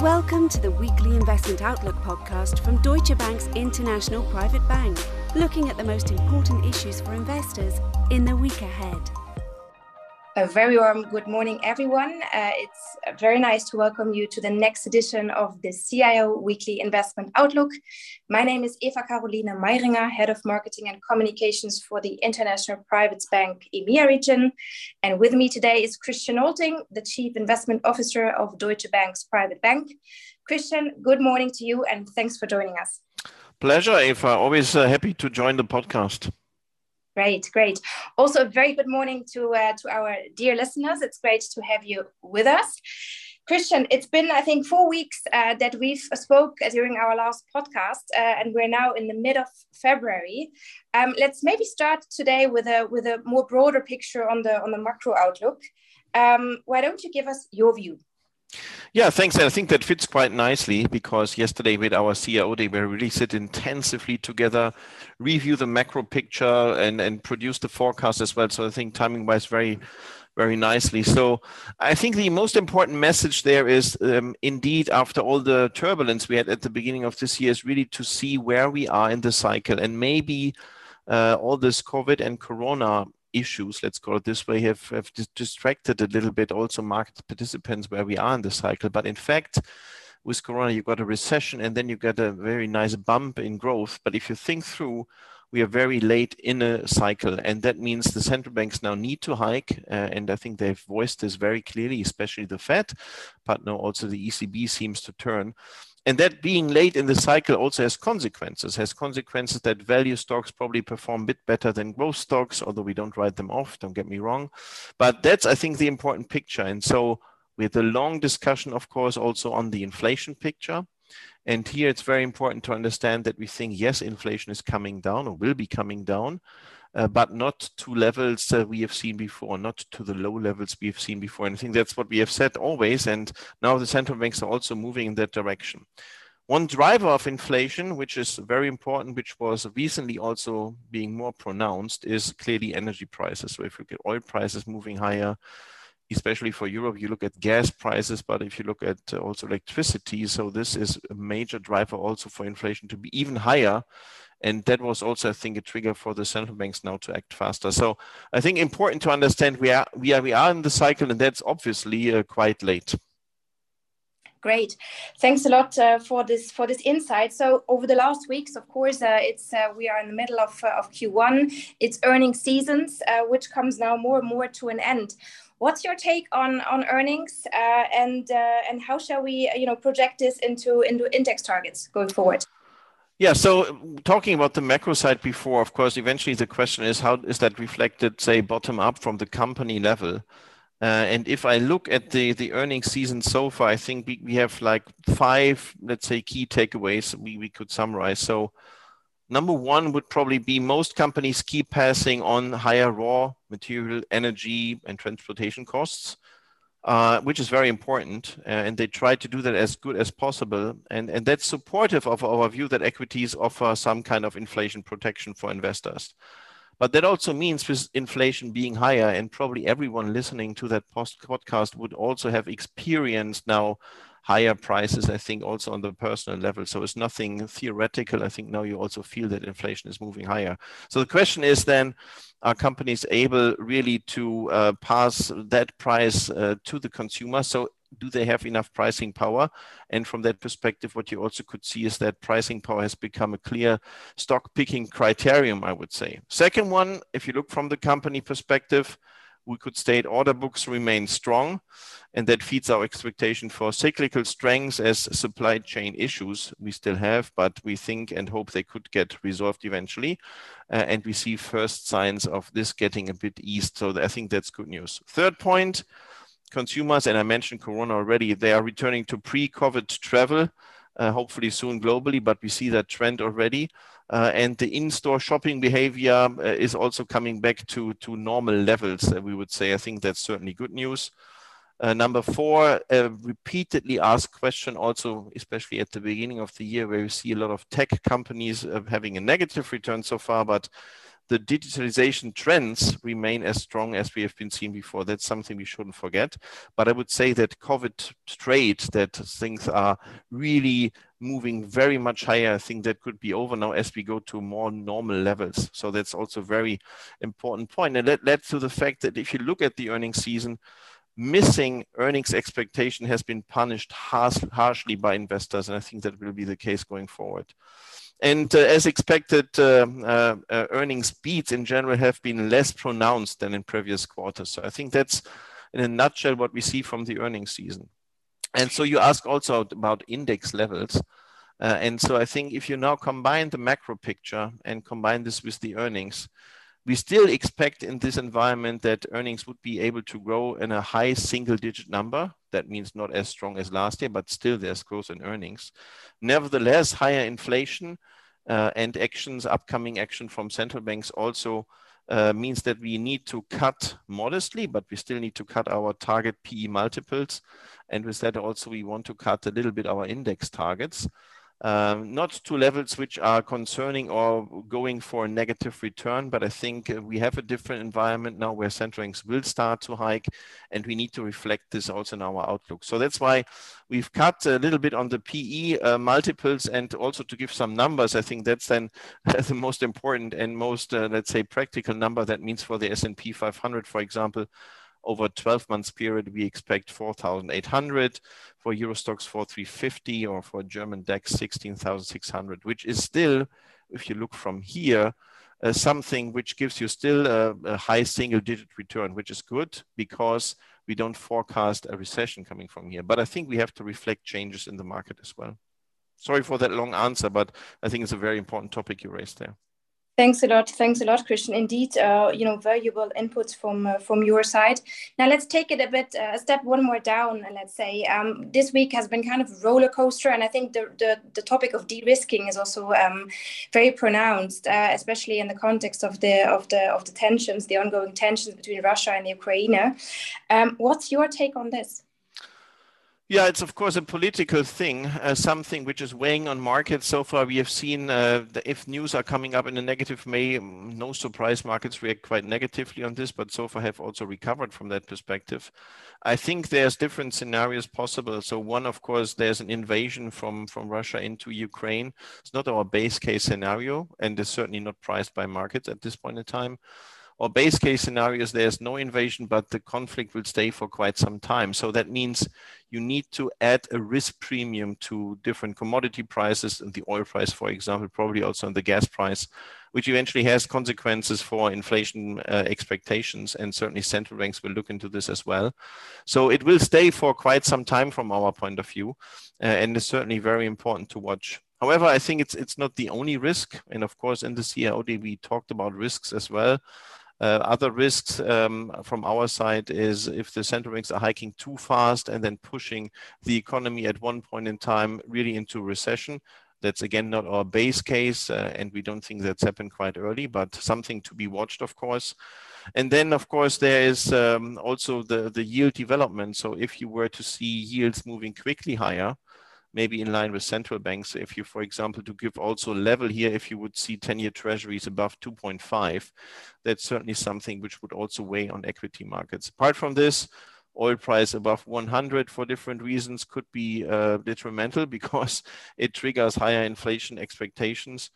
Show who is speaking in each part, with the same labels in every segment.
Speaker 1: Welcome to the weekly Investment Outlook podcast from Deutsche Bank's International Private Bank, looking at the most important issues for investors in the week ahead.
Speaker 2: A very warm good morning, everyone. Uh, it's very nice to welcome you to the next edition of the CIO Weekly Investment Outlook. My name is Eva Carolina Meiringer, Head of Marketing and Communications for the International Private Bank EMEA region. And with me today is Christian Nolting, the Chief Investment Officer of Deutsche Bank's Private Bank. Christian, good morning to you and thanks for joining us.
Speaker 3: Pleasure, Eva. Always uh, happy to join the podcast.
Speaker 2: Great, great. Also, a very good morning to uh, to our dear listeners. It's great to have you with us. Christian, it's been I think four weeks uh, that we've spoke during our last podcast, uh, and we're now in the mid of February. Um, let's maybe start today with a with a more broader picture on the on the macro outlook. Um, why don't you give us your view?
Speaker 3: Yeah, thanks. And I think that fits quite nicely because yesterday with our CIO day, we really sit intensively together, review the macro picture and, and produce the forecast as well. So I think timing wise, very, very nicely. So I think the most important message there is um, indeed, after all the turbulence we had at the beginning of this year, is really to see where we are in the cycle and maybe uh, all this COVID and Corona issues, let's call it this way, have, have distracted a little bit also market participants where we are in the cycle. But in fact, with Corona, you got a recession and then you get a very nice bump in growth. But if you think through, we are very late in a cycle, and that means the central banks now need to hike. Uh, and I think they've voiced this very clearly, especially the Fed, but now also the ECB seems to turn and that being late in the cycle also has consequences has consequences that value stocks probably perform a bit better than growth stocks although we don't write them off don't get me wrong but that's i think the important picture and so we had a long discussion of course also on the inflation picture and here it's very important to understand that we think yes inflation is coming down or will be coming down uh, but not to levels uh, we have seen before, not to the low levels we have seen before. And I think that's what we have said always. And now the central banks are also moving in that direction. One driver of inflation, which is very important, which was recently also being more pronounced, is clearly energy prices. So if you get oil prices moving higher, especially for Europe, you look at gas prices, but if you look at uh, also electricity, so this is a major driver also for inflation to be even higher and that was also, I think, a trigger for the central banks now to act faster. So I think important to understand we are we are we are in the cycle, and that's obviously uh, quite late.
Speaker 2: Great, thanks a lot uh, for this for this insight. So over the last weeks, of course, uh, it's uh, we are in the middle of uh, of Q1. It's earnings seasons, uh, which comes now more and more to an end. What's your take on on earnings, uh, and and how shall we you know project this into into index targets going forward?
Speaker 3: Yeah, so talking about the macro side before, of course, eventually the question is how is that reflected, say, bottom up from the company level? Uh, and if I look at the, earnings season so far, I think we, have like five, let's say, key takeaways we, could summarize. So, number one would probably be most companies keep passing on higher raw material, energy, and transportation costs uh, which is very important. Uh, and they try to do that as good as possible. And, and that's supportive of our view that equities offer some kind of inflation protection for investors. But that also means with inflation being higher, and probably everyone listening to that post podcast would also have experienced now higher prices, I think, also on the personal level. So it's nothing theoretical. I think now you also feel that inflation is moving higher. So the question is then, are companies able really to uh, pass that price uh, to the consumer? So do they have enough pricing power? And from that perspective, what you also could see is that pricing power has become a clear stock picking criterion, I would say. Second one, if you look from the company perspective, we could state order books remain strong, and that feeds our expectation for cyclical strengths as supply chain issues we still have, but we think and hope they could get resolved eventually. Uh, and we see first signs of this getting a bit eased. So I think that's good news. Third point consumers, and I mentioned Corona already, they are returning to pre COVID travel. Uh, hopefully soon globally, but we see that trend already. Uh, and the in-store shopping behavior uh, is also coming back to, to normal levels, uh, we would say. I think that's certainly good news. Uh, number four, a repeatedly asked question also, especially at the beginning of the year, where we see a lot of tech companies uh, having a negative return so far, but the digitalization trends remain as strong as we have been seen before. That's something we shouldn't forget. But I would say that COVID trade, that things are really moving very much higher. I think that could be over now as we go to more normal levels. So that's also a very important point. And that led to the fact that if you look at the earnings season, missing earnings expectation has been punished harsh, harshly by investors. And I think that will be the case going forward. And uh, as expected, uh, uh, earnings beats in general have been less pronounced than in previous quarters. So I think that's in a nutshell what we see from the earnings season. And so you ask also about index levels. Uh, and so I think if you now combine the macro picture and combine this with the earnings, we still expect in this environment that earnings would be able to grow in a high single digit number. That means not as strong as last year, but still there's growth in earnings. Nevertheless, higher inflation uh, and actions, upcoming action from central banks also uh, means that we need to cut modestly, but we still need to cut our target PE multiples. And with that also, we want to cut a little bit our index targets um, not to levels which are concerning or going for a negative return, but I think uh, we have a different environment now where central banks will start to hike, and we need to reflect this also in our outlook. So that's why we've cut a little bit on the PE uh, multiples, and also to give some numbers. I think that's then the most important and most, uh, let's say, practical number. That means for the S&P 500, for example, over a 12 months period, we expect 4,800 for Euro Stoxx 4,350 or for German DAX 16,600, which is still, if you look from here, uh, something which gives you still a, a high single digit return, which is good because we don't forecast a recession coming from here. But I think we have to reflect changes in the market as well. Sorry for that long answer, but I think it's a very important topic you raised there.
Speaker 2: Thanks a lot. Thanks a lot, Christian. Indeed, uh, you know, valuable inputs from uh, from your side. Now let's take it a bit uh, a step one more down. Let's say um, this week has been kind of roller coaster, and I think the the, the topic of de-risking is also um, very pronounced, uh, especially in the context of the of the of the tensions, the ongoing tensions between Russia and Ukraine. Um, what's your take on this?
Speaker 3: Yeah, it's of course a political thing, uh, something which is weighing on markets. So far, we have seen uh, if news are coming up in a negative way, mm, no surprise, markets react quite negatively on this, but so far have also recovered from that perspective. I think there's different scenarios possible. So one, of course, there's an invasion from, from Russia into Ukraine. It's not our base case scenario, and is certainly not priced by markets at this point in time or base case scenarios, there's no invasion, but the conflict will stay for quite some time. So that means you need to add a risk premium to different commodity prices and the oil price, for example, probably also on the gas price, which eventually has consequences for inflation uh, expectations. And certainly central banks will look into this as well. So it will stay for quite some time from our point of view. Uh, and it's certainly very important to watch. However, I think it's it's not the only risk. And of course, in the CIO day, we talked about risks as well. Uh, other risks um, from our side is if the central banks are hiking too fast and then pushing the economy at one point in time really into recession. That's again not our base case, uh, and we don't think that's happened quite early, but something to be watched, of course. And then, of course, there is um, also the, the yield development. So if you were to see yields moving quickly higher, maybe in line with central banks. If you, for example, to give also level here, if you would see 10-year treasuries above 2.5, that's certainly something which would also weigh on equity markets. Apart from this, oil price above 100 for different reasons could be uh, detrimental because it triggers higher inflation expectations.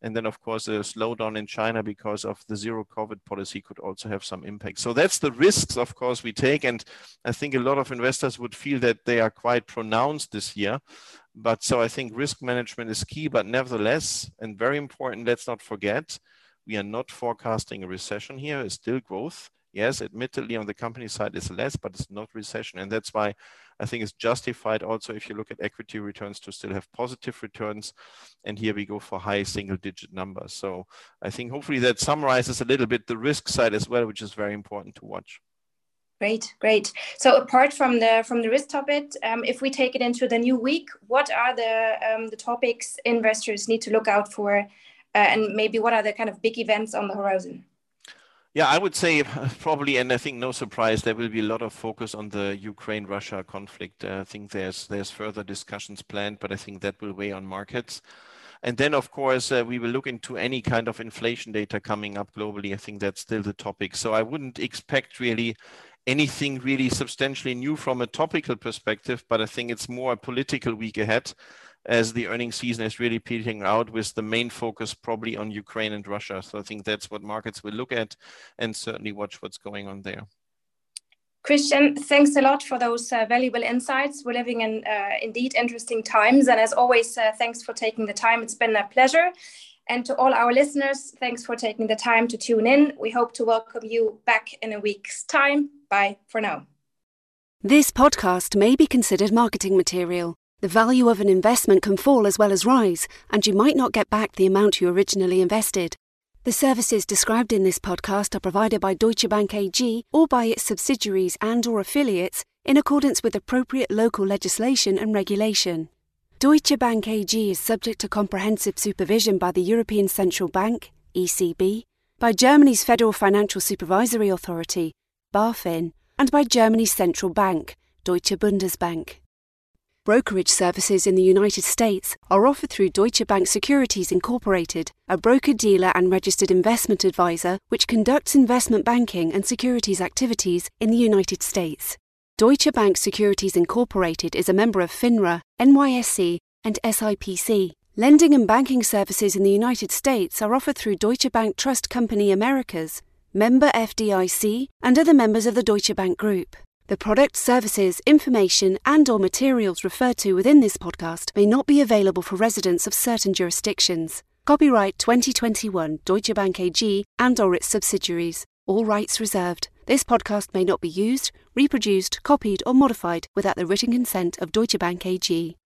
Speaker 3: And then, of course, a slowdown in China because of the zero COVID policy could also have some impact. So that's the risks, of course, we take. And I think a lot of investors would feel that they are quite pronounced this year. But so I think risk management is key. But nevertheless, and very important, let's not forget, we are not forecasting a recession here, it's still growth. Yes, admittedly on the company side it's less, but it's not recession. And that's why I think it's justified also if you look at equity returns to still have positive returns. And here we go for high single digit numbers. So I think hopefully that summarizes a little bit the risk side as well, which is very important to watch.
Speaker 2: Great, great. So apart from the from the risk topic, um, if we take it into the new week, what are the um, the topics investors need to look out for, uh, and maybe what are the kind of big events on the horizon?
Speaker 3: Yeah, I would say probably, and I think no surprise, there will be a lot of focus on the Ukraine-Russia conflict. Uh, I think there's there's further discussions planned, but I think that will weigh on markets. And then, of course, uh, we will look into any kind of inflation data coming up globally. I think that's still the topic. So I wouldn't expect really anything really substantially new from a topical perspective, but I think it's more a political week ahead as the earnings season is really peaking out with the main focus probably on Ukraine and Russia. So I think that's what markets will look at and certainly watch what's going on there.
Speaker 2: Christian, thanks a lot for those uh, valuable insights. We're living in uh, indeed interesting times. And as always, uh, thanks for taking the time. It's been a pleasure. And to all our listeners, thanks for taking the time to tune in. We hope to welcome you back in a week's time. Bye for now.
Speaker 1: This podcast may be considered marketing material. The value of an investment can fall as well as rise, and you might not get back the amount you originally invested. The services described in this podcast are provided by Deutsche Bank AG or by its subsidiaries and or affiliates in accordance with appropriate local legislation and regulation. Deutsche Bank AG is subject to comprehensive supervision by the European Central Bank, ECB, by Germany's Federal Financial Supervisory Authority, BaFin, and by Germany's central bank, Deutsche Bundesbank. Brokerage services in the United States are offered through Deutsche Bank Securities Incorporated, a broker dealer and registered investment advisor which conducts investment banking and securities activities in the United States. Deutsche Bank Securities Incorporated is a member of FINRA, NYSE, and SIPC. Lending and banking services in the United States are offered through Deutsche Bank Trust Company Americas, member FDIC, and other members of the Deutsche Bank Group. The product, services, information, and or materials referred to within this podcast may not be available for residents of certain jurisdictions. Copyright 2021 Deutsche Bank AG and or its subsidiaries. All rights reserved. This podcast may not be used, reproduced, copied, or modified without the written consent of Deutsche Bank AG.